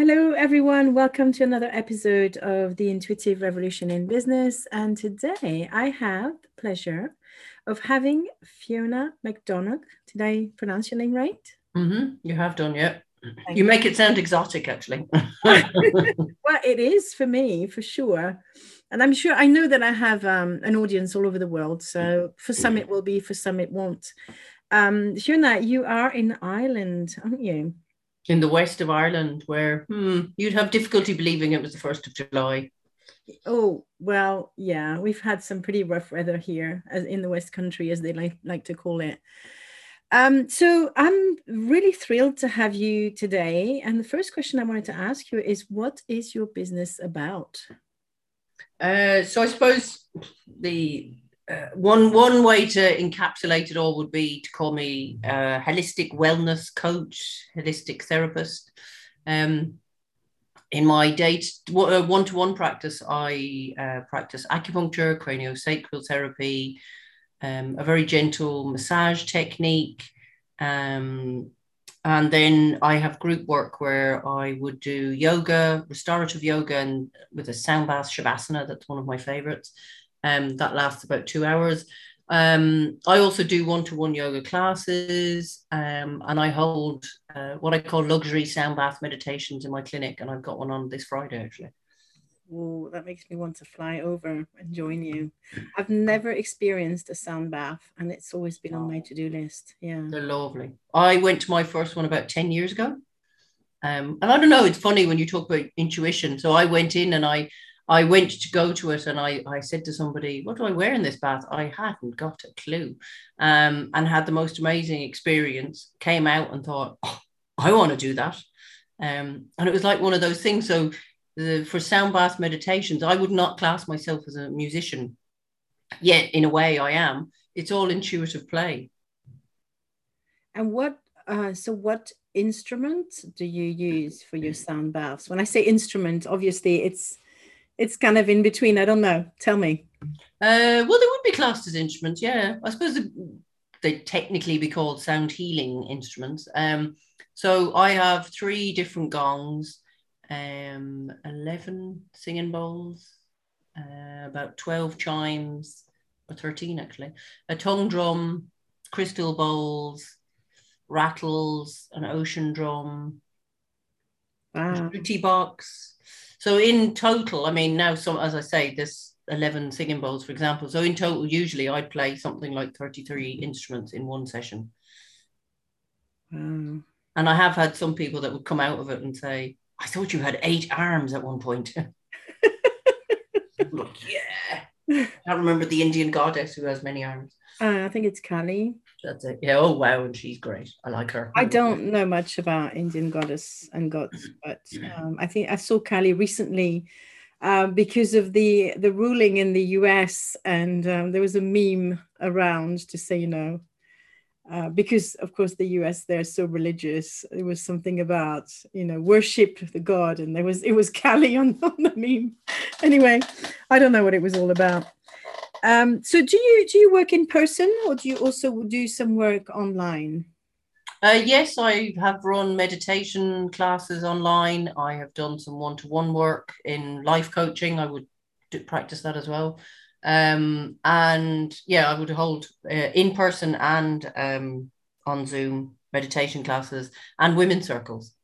Hello, everyone. Welcome to another episode of the Intuitive Revolution in Business. And today I have the pleasure of having Fiona McDonagh. Did I pronounce your name right? Mm-hmm. You have done, yeah. Thank you make it sound exotic, actually. well, it is for me, for sure. And I'm sure I know that I have um, an audience all over the world. So for some it will be, for some it won't. Um, Fiona, you are in Ireland, aren't you? In the west of Ireland, where hmm, you'd have difficulty believing it was the first of July. Oh well, yeah, we've had some pretty rough weather here, as in the West Country, as they like like to call it. Um, so I'm really thrilled to have you today. And the first question I wanted to ask you is, what is your business about? Uh, so I suppose the uh, one one way to encapsulate it all would be to call me a holistic wellness coach, holistic therapist. Um, in my date one to one practice, I uh, practice acupuncture, craniosacral therapy, um, a very gentle massage technique. Um, and then I have group work where I would do yoga, restorative yoga, and with a sound bath shavasana. That's one of my favorites. Um, that lasts about two hours. Um, I also do one-to-one yoga classes, um, and I hold uh, what I call luxury sound bath meditations in my clinic, and I've got one on this Friday actually. Oh, that makes me want to fly over and join you. I've never experienced a sound bath, and it's always been on my to-do list. Yeah, they're lovely. I went to my first one about ten years ago, um, and I don't know. It's funny when you talk about intuition. So I went in and I I went to go to it and I, I said to somebody, What do I wear in this bath? I hadn't got a clue um, and had the most amazing experience. Came out and thought, oh, I want to do that. Um, and it was like one of those things. So, the, for sound bath meditations, I would not class myself as a musician, yet, in a way, I am. It's all intuitive play. And what, uh, so what instrument do you use for your sound baths? When I say instrument, obviously it's it's kind of in between. I don't know. Tell me. Uh, well, they would be classed as instruments. Yeah, I suppose they technically be called sound healing instruments. Um, so I have three different gongs, um, eleven singing bowls, uh, about twelve chimes, or thirteen actually, a tongue drum, crystal bowls, rattles, an ocean drum, wow. a box so in total, I mean, now some as I say, there's 11 singing bowls, for example. So in total, usually I'd play something like 33 instruments in one session. And I have had some people that would come out of it and say, I thought you had eight arms at one point. Look, yeah. I can't remember the Indian goddess who has many arms. Uh, I think it's Kali. That's it. Yeah. Oh wow, and she's great. I like her. I don't know much about Indian goddess and gods, but um, I think I saw Kali recently um, because of the the ruling in the U.S. and um, there was a meme around to say, you know, uh, because of course the U.S. they're so religious. It was something about you know worship the god, and there was it was Kali on, on the meme. Anyway, I don't know what it was all about. Um, so do you do you work in person or do you also do some work online? Uh, yes, I have run meditation classes online. I have done some one-to-one work in life coaching. I would do, practice that as well. Um, and yeah, I would hold uh, in person and um, on Zoom meditation classes and women's circles.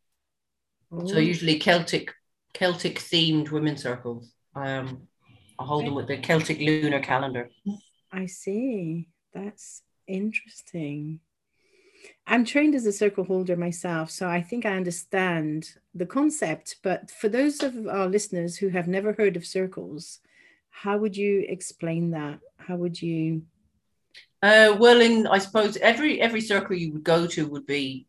Ooh. So usually Celtic Celtic themed women's circles. Um, hold them with the Celtic lunar calendar. I see. That's interesting. I'm trained as a circle holder myself, so I think I understand the concept. But for those of our listeners who have never heard of circles, how would you explain that? How would you? Uh, well, in I suppose every every circle you would go to would be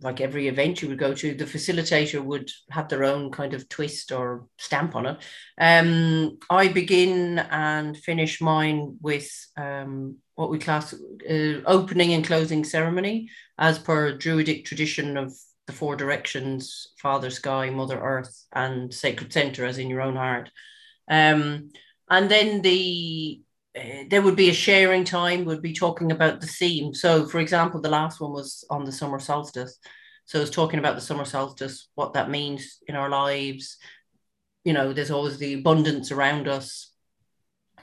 like every event you would go to. The facilitator would have their own kind of twist or stamp on it. Um, I begin and finish mine with um, what we class uh, opening and closing ceremony, as per Druidic tradition of the four directions: Father Sky, Mother Earth, and Sacred Center, as in your own heart. Um, and then the there would be a sharing time would be talking about the theme. So for example the last one was on the summer solstice. So it's talking about the summer solstice what that means in our lives. You know there's always the abundance around us.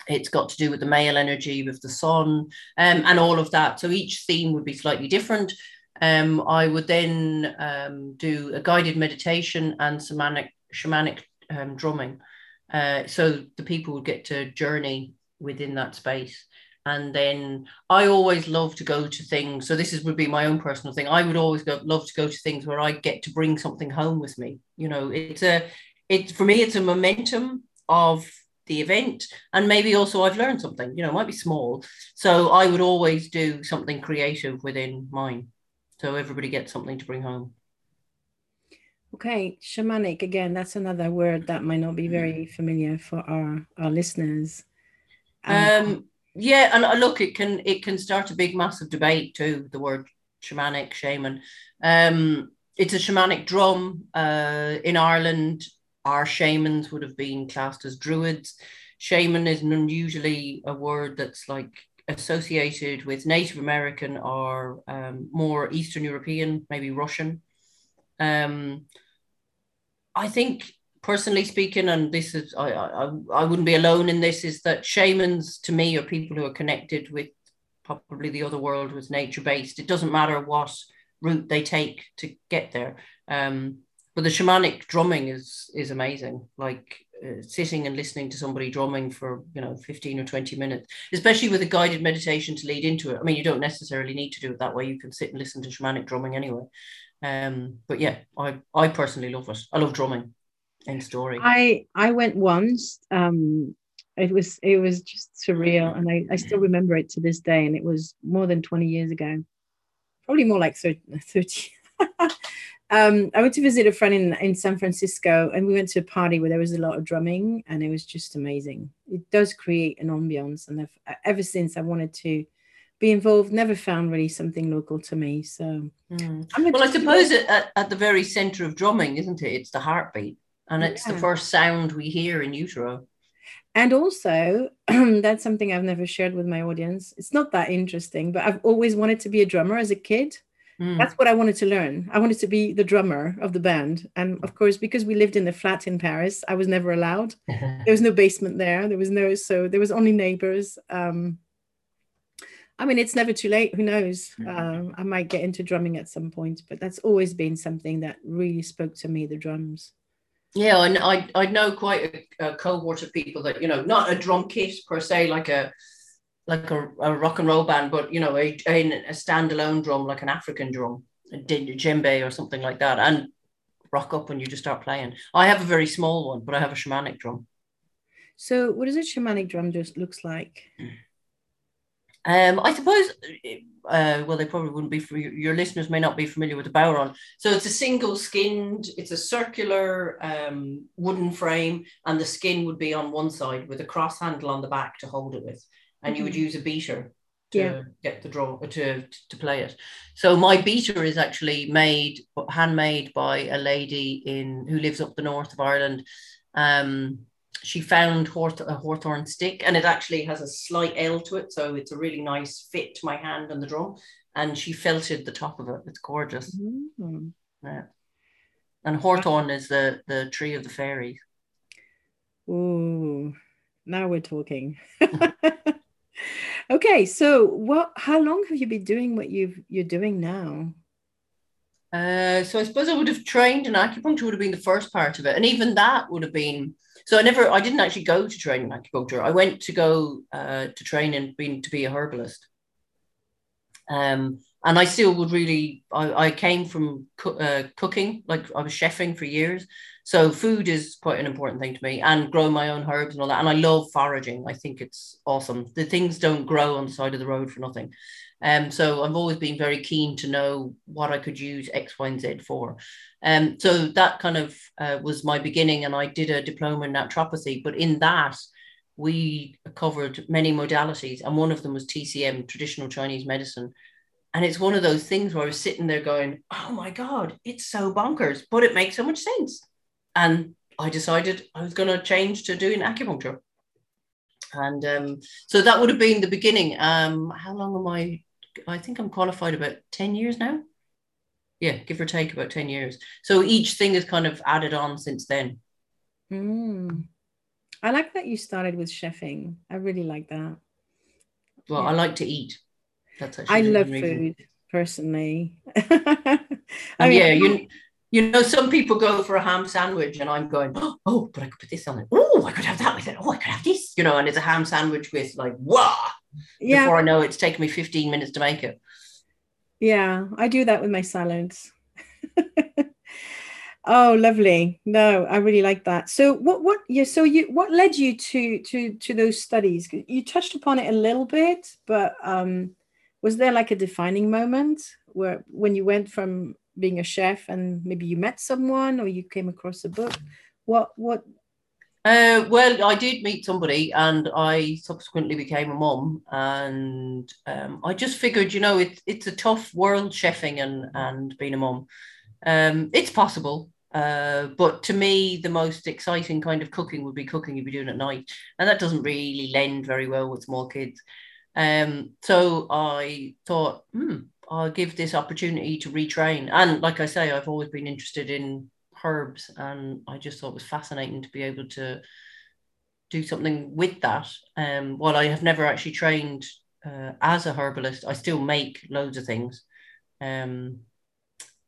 It's got to do with the male energy with the sun um, and all of that. So each theme would be slightly different. Um, i would then um, do a guided meditation and shamanic shamanic um, drumming. Uh, so the people would get to journey within that space and then I always love to go to things. So this is would be my own personal thing. I would always go, love to go to things where I get to bring something home with me. You know, it's a, it for me, it's a momentum of the event, and maybe also I've learned something. You know, it might be small. So I would always do something creative within mine, so everybody gets something to bring home. Okay, shamanic again. That's another word that might not be very mm. familiar for our our listeners. Um, yeah, and uh, look, it can it can start a big, massive debate too. The word shamanic, shaman. Um, it's a shamanic drum. Uh, in Ireland, our shamans would have been classed as druids. Shaman is unusually a word that's like associated with Native American or um, more Eastern European, maybe Russian. Um, I think personally speaking, and this is I, I I wouldn't be alone in this, is that shamans to me are people who are connected with probably the other world with nature based. It doesn't matter what route they take to get there. Um, but the shamanic drumming is is amazing. Like uh, sitting and listening to somebody drumming for you know 15 or 20 minutes especially with a guided meditation to lead into it i mean you don't necessarily need to do it that way you can sit and listen to shamanic drumming anyway um but yeah i i personally love it i love drumming and story? I I went once. Um, it was it was just surreal, and I, I still remember it to this day. And it was more than twenty years ago, probably more like thirty. um, I went to visit a friend in in San Francisco, and we went to a party where there was a lot of drumming, and it was just amazing. It does create an ambiance, and I've, ever since I wanted to be involved never found really something local to me so mm. well i suppose at, at the very center of drumming isn't it it's the heartbeat and it's yeah. the first sound we hear in utero and also that's something i've never shared with my audience it's not that interesting but i've always wanted to be a drummer as a kid mm. that's what i wanted to learn i wanted to be the drummer of the band and of course because we lived in the flat in paris i was never allowed there was no basement there there was no so there was only neighbors um, I mean, it's never too late. Who knows? Mm-hmm. Um, I might get into drumming at some point, but that's always been something that really spoke to me the drums. Yeah, and I I know quite a, a, cohort of people that you know not a drum kit per se, like a like a, a rock and roll band, but you know a, a, a standalone drum like an African drum, a djembe or something like that, and rock up when you just start playing. I have a very small one, but I have a shamanic drum. So, what does a shamanic drum just looks like? Mm. Um, I suppose uh, well, they probably wouldn't be for your listeners may not be familiar with the bodhrán. So it's a single skinned, it's a circular um, wooden frame, and the skin would be on one side with a cross handle on the back to hold it with, and mm-hmm. you would mm-hmm. use a beater to yeah. get the draw to to play it. So my beater is actually made handmade by a lady in who lives up the north of Ireland. Um, she found hort- a hawthorn stick and it actually has a slight L to it. So it's a really nice fit to my hand on the drum. And she felted the top of it. It's gorgeous. Mm-hmm. Yeah. And hawthorn is the, the tree of the fairies. Ooh, now we're talking. okay, so what how long have you been doing what you've you're doing now? Uh, so I suppose I would have trained in acupuncture would have been the first part of it, and even that would have been so I never, I didn't actually go to train in acupuncture. I went to go uh, to train and to be a herbalist. Um, and I still would really, I, I came from co- uh, cooking, like I was chefing for years. So food is quite an important thing to me and growing my own herbs and all that. And I love foraging. I think it's awesome. The things don't grow on the side of the road for nothing. Um, so I've always been very keen to know what I could use X, Y, and Z for. Um, so that kind of uh, was my beginning, and I did a diploma in naturopathy. But in that, we covered many modalities, and one of them was TCM, traditional Chinese medicine. And it's one of those things where I was sitting there going, "Oh my god, it's so bonkers," but it makes so much sense. And I decided I was going to change to doing acupuncture. And um, so that would have been the beginning. Um, how long am I I think I'm qualified about 10 years now. Yeah, give or take about 10 years. So each thing is kind of added on since then. Mm. I like that you started with chefing. I really like that. Well, yeah. I like to eat. That's actually I love food personally. I mean, yeah, you you know, some people go for a ham sandwich, and I'm going, oh, but I could put this on it. Oh, I could have that with it. Oh, I could have this. You know, and it's a ham sandwich with like, wow, yeah. before I know it's taken me 15 minutes to make it. Yeah, I do that with my salads. oh, lovely. No, I really like that. So what what yeah, so you what led you to to to those studies? You touched upon it a little bit, but um was there like a defining moment where when you went from being a chef and maybe you met someone or you came across a book? What what uh, well, I did meet somebody, and I subsequently became a mom. And um, I just figured, you know, it's it's a tough world chefing and and being a mom. Um, it's possible, uh, but to me, the most exciting kind of cooking would be cooking you'd be doing at night, and that doesn't really lend very well with small kids. Um, so I thought, hmm, I'll give this opportunity to retrain. And like I say, I've always been interested in herbs and I just thought it was fascinating to be able to do something with that. Um, while I have never actually trained uh, as a herbalist, I still make loads of things. Um,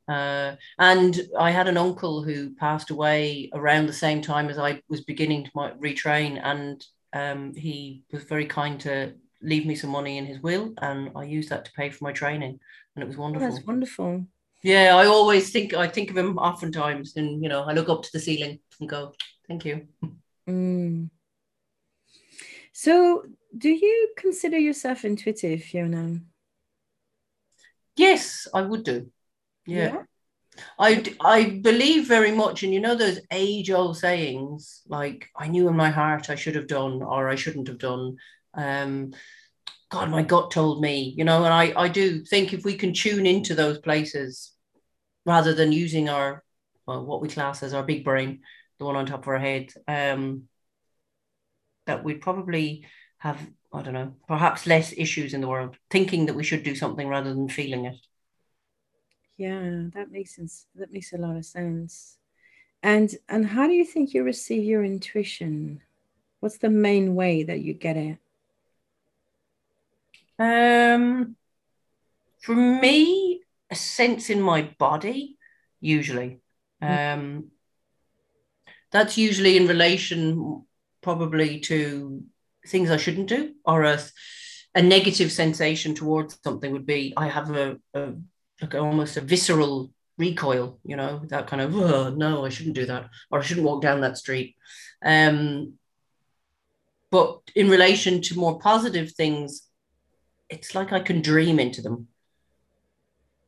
uh, and I had an uncle who passed away around the same time as I was beginning to retrain, and um, he was very kind to leave me some money in his will, and I used that to pay for my training, and it was wonderful. Oh, that's wonderful. Yeah, I always think I think of him oftentimes, and you know, I look up to the ceiling and go, "Thank you." Mm. So, do you consider yourself intuitive, Fiona? Yes, I would do. Yeah. yeah. I, I believe very much, and you know those age old sayings like "I knew in my heart I should have done" or "I shouldn't have done." Um, God, my gut told me, you know, and I, I do think if we can tune into those places rather than using our, well, what we class as our big brain, the one on top of our head, um, that we'd probably have, I don't know, perhaps less issues in the world, thinking that we should do something rather than feeling it. Yeah, that makes sense. That makes a lot of sense. And and how do you think you receive your intuition? What's the main way that you get it? Um, for me, a sense in my body, usually. Mm. Um, that's usually in relation, probably to things I shouldn't do, or a, a negative sensation towards something would be I have a, a like almost a visceral recoil, you know, that kind of oh, no, I shouldn't do that, or I shouldn't walk down that street. Um, but in relation to more positive things, it's like I can dream into them.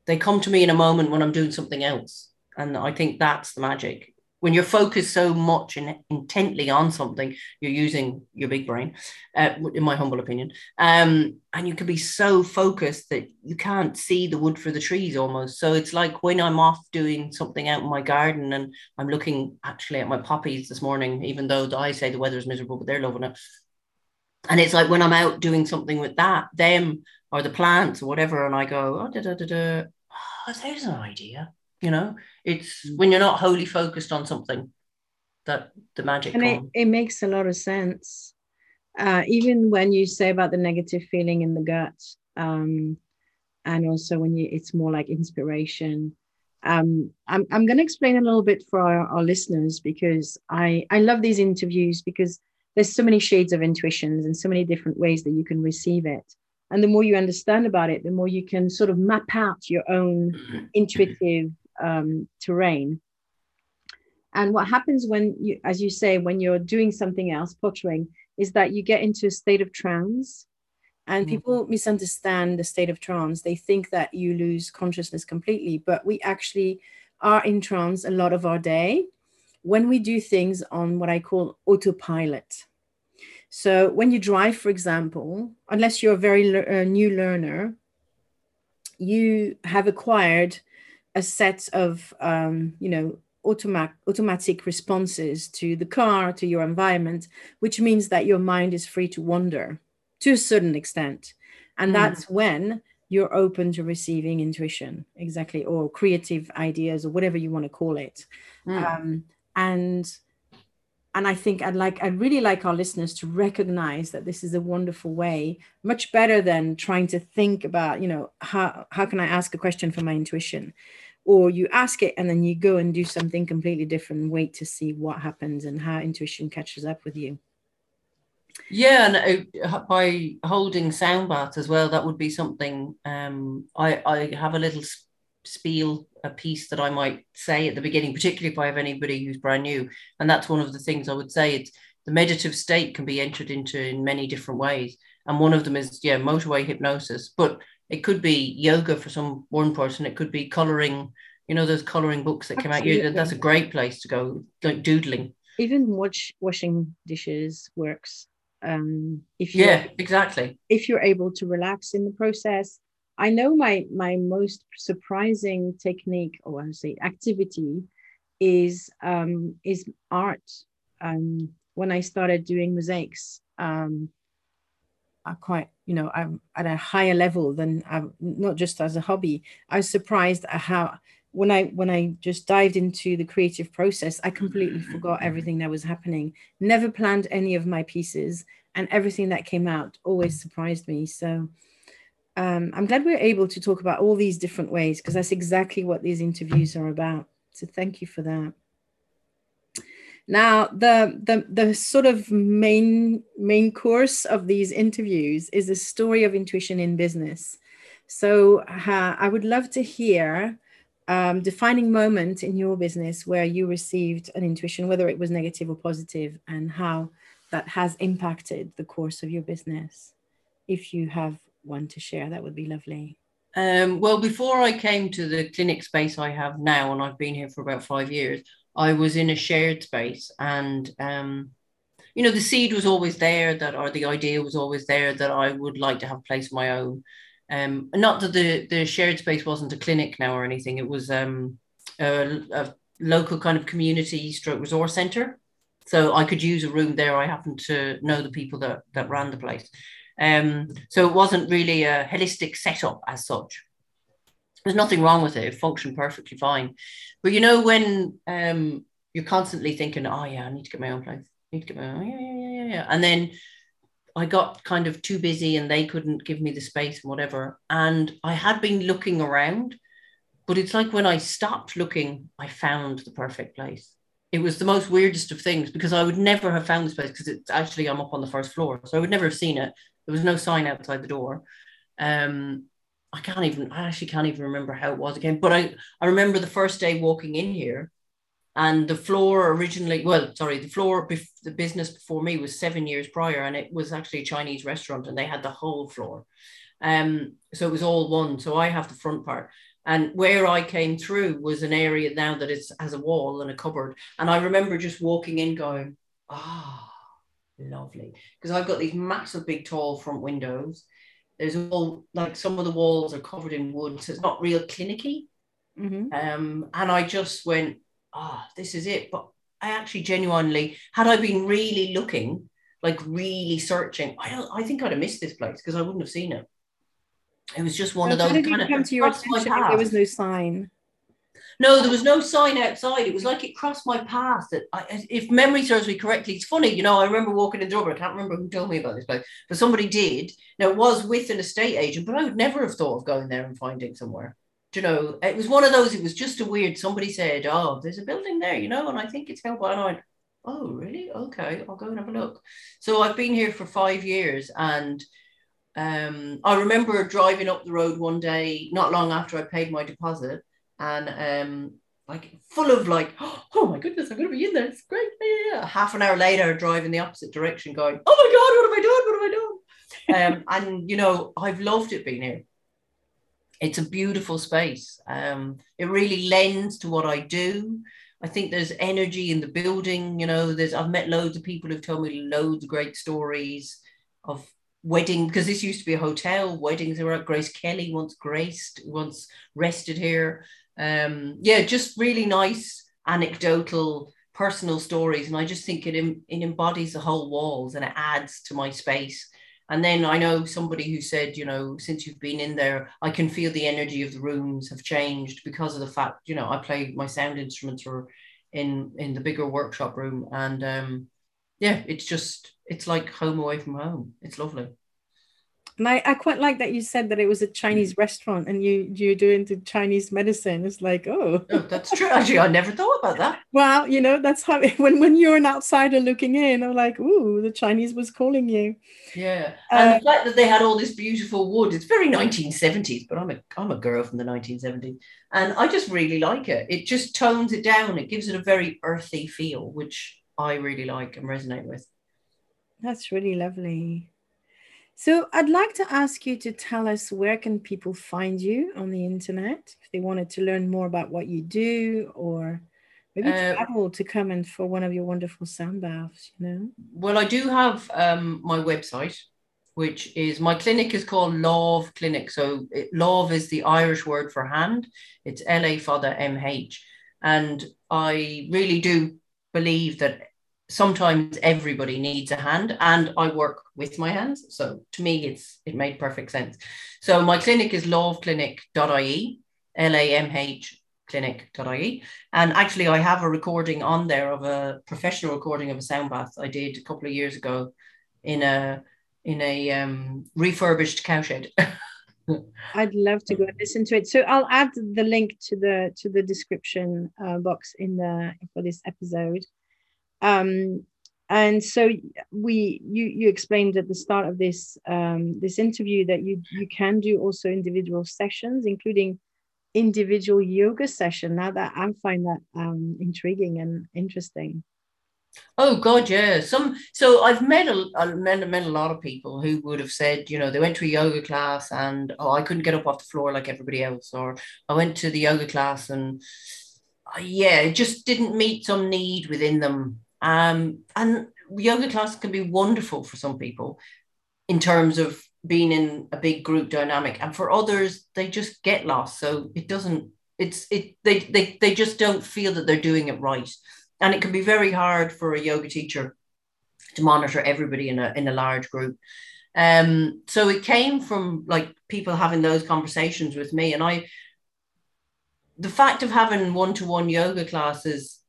They come to me in a moment when I'm doing something else. And I think that's the magic. When you're focused so much and intently on something, you're using your big brain, uh, in my humble opinion. Um, and you can be so focused that you can't see the wood for the trees almost. So it's like when I'm off doing something out in my garden and I'm looking actually at my poppies this morning, even though I say the weather's miserable, but they're loving it and it's like when I'm out doing something with that, them or the plants or whatever, and I go, oh, da, da, da, da. oh there's an idea. You know, it's mm. when you're not wholly focused on something that the magic. And it, it, makes a lot of sense. Uh, even when you say about the negative feeling in the gut, um, and also when you, it's more like inspiration. Um, I'm, I'm going to explain a little bit for our, our listeners because I, I love these interviews because there's so many shades of intuitions and so many different ways that you can receive it. And the more you understand about it the more you can sort of map out your own intuitive um, terrain. And what happens when you as you say when you're doing something else pottering is that you get into a state of trance and mm-hmm. people misunderstand the state of trance. They think that you lose consciousness completely but we actually are in trance a lot of our day when we do things on what i call autopilot so when you drive, for example, unless you're a very le- new learner, you have acquired a set of, um, you know, automatic automatic responses to the car, to your environment, which means that your mind is free to wander to a certain extent. And mm. that's when you're open to receiving intuition, exactly, or creative ideas, or whatever you want to call it. Mm. Um, and and I think I'd like I'd really like our listeners to recognize that this is a wonderful way, much better than trying to think about, you know, how how can I ask a question for my intuition? Or you ask it and then you go and do something completely different and wait to see what happens and how intuition catches up with you. Yeah, and uh, by holding sound baths as well, that would be something. Um, I I have a little spiel a piece that I might say at the beginning, particularly if I have anybody who's brand new. And that's one of the things I would say. It's the meditative state can be entered into in many different ways. And one of them is, yeah, motorway hypnosis. But it could be yoga for some one person. It could be coloring, you know, those coloring books that came out. That's a great place to go, like doodling. Even watch washing dishes works. Um, if yeah, exactly. If you're able to relax in the process, I know my my most surprising technique or I say activity is um, is art. Um, when I started doing mosaics, um, I quite you know I'm at a higher level than I'm not just as a hobby. I was surprised at how when I when I just dived into the creative process, I completely forgot everything that was happening. Never planned any of my pieces, and everything that came out always surprised me. So um, I'm glad we're able to talk about all these different ways because that's exactly what these interviews are about. So thank you for that. Now, the, the, the sort of main, main course of these interviews is the story of intuition in business. So uh, I would love to hear um, defining moment in your business where you received an intuition, whether it was negative or positive, and how that has impacted the course of your business. If you have one to share, that would be lovely. Um, well, before I came to the clinic space I have now, and I've been here for about five years, I was in a shared space, and um, you know, the seed was always there that, or the idea was always there that I would like to have place my own. Um, not that the the shared space wasn't a clinic now or anything; it was um, a, a local kind of community stroke resource center. So I could use a room there. I happened to know the people that that ran the place. Um, so it wasn't really a holistic setup as such. There's nothing wrong with it. It functioned perfectly fine. But you know, when um, you're constantly thinking, oh, yeah, I need to get my own place. I need to get my own, yeah, yeah, yeah, yeah. And then I got kind of too busy and they couldn't give me the space and whatever. And I had been looking around, but it's like when I stopped looking, I found the perfect place. It was the most weirdest of things because I would never have found this place because it's actually I'm up on the first floor. So I would never have seen it. There was no sign outside the door. Um, I can't even, I actually can't even remember how it was again, but I, I remember the first day walking in here and the floor originally, well, sorry, the floor, the business before me was seven years prior and it was actually a Chinese restaurant and they had the whole floor. Um, so it was all one. So I have the front part. And where I came through was an area now that is has a wall and a cupboard. And I remember just walking in going, ah, oh, lovely because I've got these massive, big, tall front windows. There's all like some of the walls are covered in wood, so it's not real clinicky. Mm-hmm. Um, and I just went, ah, oh, this is it. But I actually genuinely, had I been really looking, like really searching, I don't, I think I'd have missed this place because I wouldn't have seen it. It was just one well, of those kind of come to your attention. There was no sign. No, there was no sign outside. It was like it crossed my path. That I, if memory serves me correctly, it's funny. You know, I remember walking in the door, but I can't remember who told me about this place. But somebody did. Now it was with an estate agent, but I would never have thought of going there and finding somewhere. Do you know, it was one of those. It was just a weird. Somebody said, "Oh, there's a building there," you know, and I think it's held by. And I went, "Oh, really? Okay, I'll go and have a look." So I've been here for five years, and um, I remember driving up the road one day, not long after I paid my deposit, and um, like full of like, oh my goodness, I'm going to be in there. It's great. Yeah. Half an hour later, driving the opposite direction, going, oh my god, what have I done? What have I done? um, and you know, I've loved it being here. It's a beautiful space. Um, it really lends to what I do. I think there's energy in the building. You know, there's I've met loads of people who've told me loads of great stories of wedding because this used to be a hotel. Weddings were at Grace Kelly once graced, once rested here. Um, yeah, just really nice anecdotal personal stories, and I just think it it embodies the whole walls and it adds to my space. And then I know somebody who said, you know, since you've been in there, I can feel the energy of the rooms have changed because of the fact, you know, I play my sound instruments or in in the bigger workshop room, and um, yeah, it's just it's like home away from home. It's lovely. And I, I quite like that you said that it was a Chinese restaurant and you you're doing the Chinese medicine. It's like, oh. oh that's true. Actually, I never thought about that. Well, you know, that's how when when you're an outsider looking in, I'm like, ooh, the Chinese was calling you. Yeah. Uh, and the fact that they had all this beautiful wood, it's very 1970s, but I'm a I'm a girl from the 1970s. And I just really like it. It just tones it down. It gives it a very earthy feel, which I really like and resonate with. That's really lovely. So I'd like to ask you to tell us where can people find you on the internet if they wanted to learn more about what you do or maybe uh, travel to come and for one of your wonderful sound baths, you know? Well, I do have um, my website, which is my clinic is called Lámh Clinic. So it, Lámh is the Irish word for hand. It's L A fada M H. And I really do believe that sometimes everybody needs a hand and I work with my hands. So to me, it's it made perfect sense. So my clinic is lamhclinic.ie, L-A-M-H clinic.ie. And actually I have a recording on there of a professional recording of a sound bath I did a couple of years ago in a in a um, refurbished cowshed. I'd love to go and listen to it. So I'll add the link to the to the description uh, box in the for this episode. Um, and so we you you explained at the start of this um, this interview that you you can do also individual sessions, including individual yoga session. Now that I find that um, intriguing and interesting. Oh God, yeah. Some so I've met a I met, met a lot of people who would have said, you know, they went to a yoga class and oh, I couldn't get up off the floor like everybody else, or I went to the yoga class and uh, yeah, it just didn't meet some need within them um, and yoga class can be wonderful for some people in terms of being in a big group dynamic. And for others, they just get lost. So it doesn't, it's, it, they, they, they just don't feel that they're doing it right. And it can be very hard for a yoga teacher to monitor everybody in a, in a large group. Um, so it came from like people having those conversations with me. And I, the fact of having one-to-one yoga classes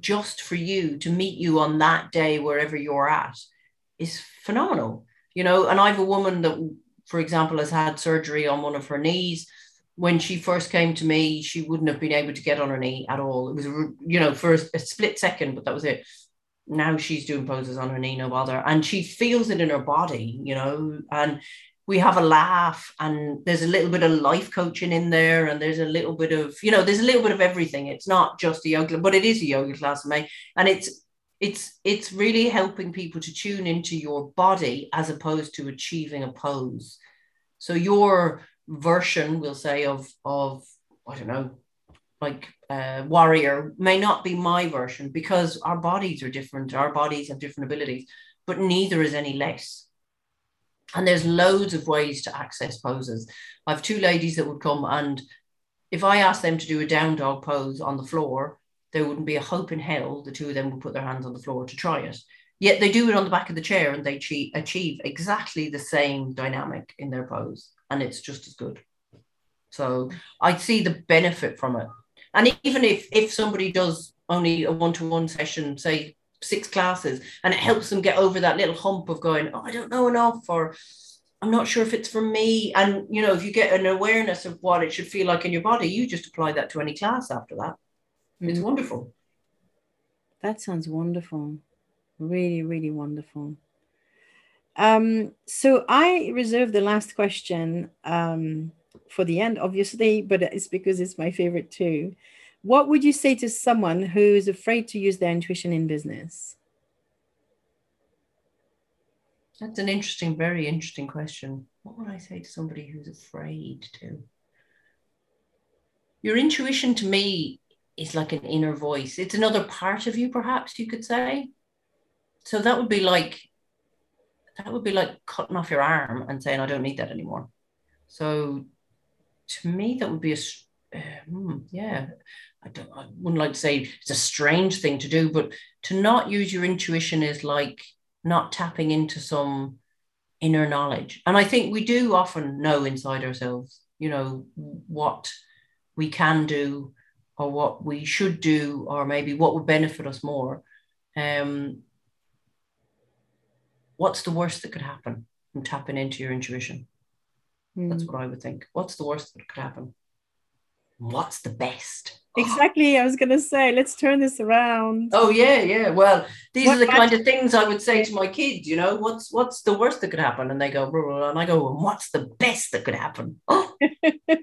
just for you to meet you on that day wherever you're at is phenomenal you know? And i have a woman that for example has had surgery on one of her knees. When she first came to me she wouldn't have been able to get on her knee at all. It was you know for a, a split second but that was it. Now she's doing poses on her knee no bother. And she feels it in her body you know? And we have a laugh and there's a little bit of life coaching in there and there's a little bit of you know there's a little bit of everything. It's not just a yoga but it is a yoga class May and it's it's it's really helping people to tune into your body as opposed to achieving a pose. So your version we'll say of of i don't know like uh, warrior may not be my version because our bodies are different. Our bodies have different abilities but neither is any less and there's loads of ways to access poses. I have two ladies that would come, and if I asked them to do a down dog pose on the floor, there wouldn't be a hope in hell the two of them would put their hands on the floor to try it. Yet they do it on the back of the chair and they achieve, exactly the same dynamic in their pose, and it's just as good. So I see the benefit from it. And even if if somebody does only a one-to-one session, say six classes and it helps them get over that little hump of going oh i don't know enough or i'm not sure if it's for me. And you know if you get an awareness of what it should feel like in your body you just apply that to any class after that. Mm. it's wonderful. That sounds wonderful. Really really wonderful. Um, so I reserve the last question um, for the end, obviously, but it's because it's my favorite too. What would you say to someone who is afraid to use their intuition in business? That's an interesting, very interesting question. What would I say to somebody who's afraid to? Your intuition to me is like an inner voice. It's another part of you, perhaps you could say. So that would be like that would be like cutting off your arm and saying, I don't need that anymore. So to me, that would be a uh, yeah. I don't. I wouldn't like to say it's a strange thing to do, but to not use your intuition is like not tapping into some inner knowledge. And I think we do often know inside ourselves, you know, what we can do or what we should do, or maybe what would benefit us more. Um, what's the worst that could happen from tapping into your intuition? Mm. That's what I would think. What's the worst that could happen? What's the best? Exactly. I was going to say, let's turn this around. Oh yeah, yeah. Well, these what are the kind of things I would say to my kids. You know, what's what's the worst that could happen? And they go, blah, blah, blah. and I go, and what's the best that could happen? Oh.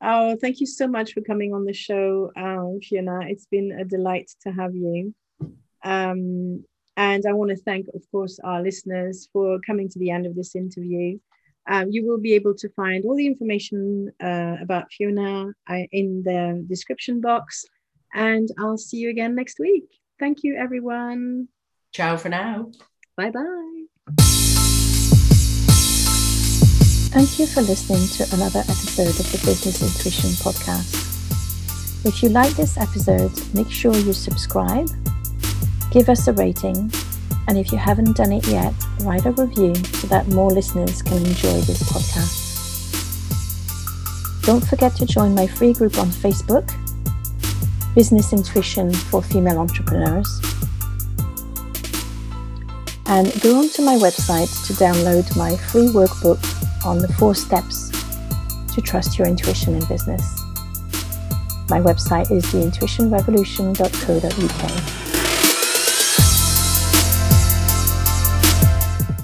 oh, thank you so much for coming on the show, um, Fiona. It's been a delight to have you. Um, and I want to thank, of course, our listeners for coming to the end of this interview. Um, you will be able to find all the information uh, about Fiona uh, in the description box. And I'll see you again next week. Thank you, everyone. Ciao for now. Bye bye. Thank you for listening to another episode of the Business Intuition Podcast. If you like this episode, make sure you subscribe, give us a rating, and if you haven't done it yet, write a review so that more listeners can enjoy this podcast. Don't forget to join my free group on Facebook, Business Intuition for Female Entrepreneurs. And go onto my website to download my free workbook on the four steps to trust your intuition in business. My website is theintuitionrevolution.co.uk.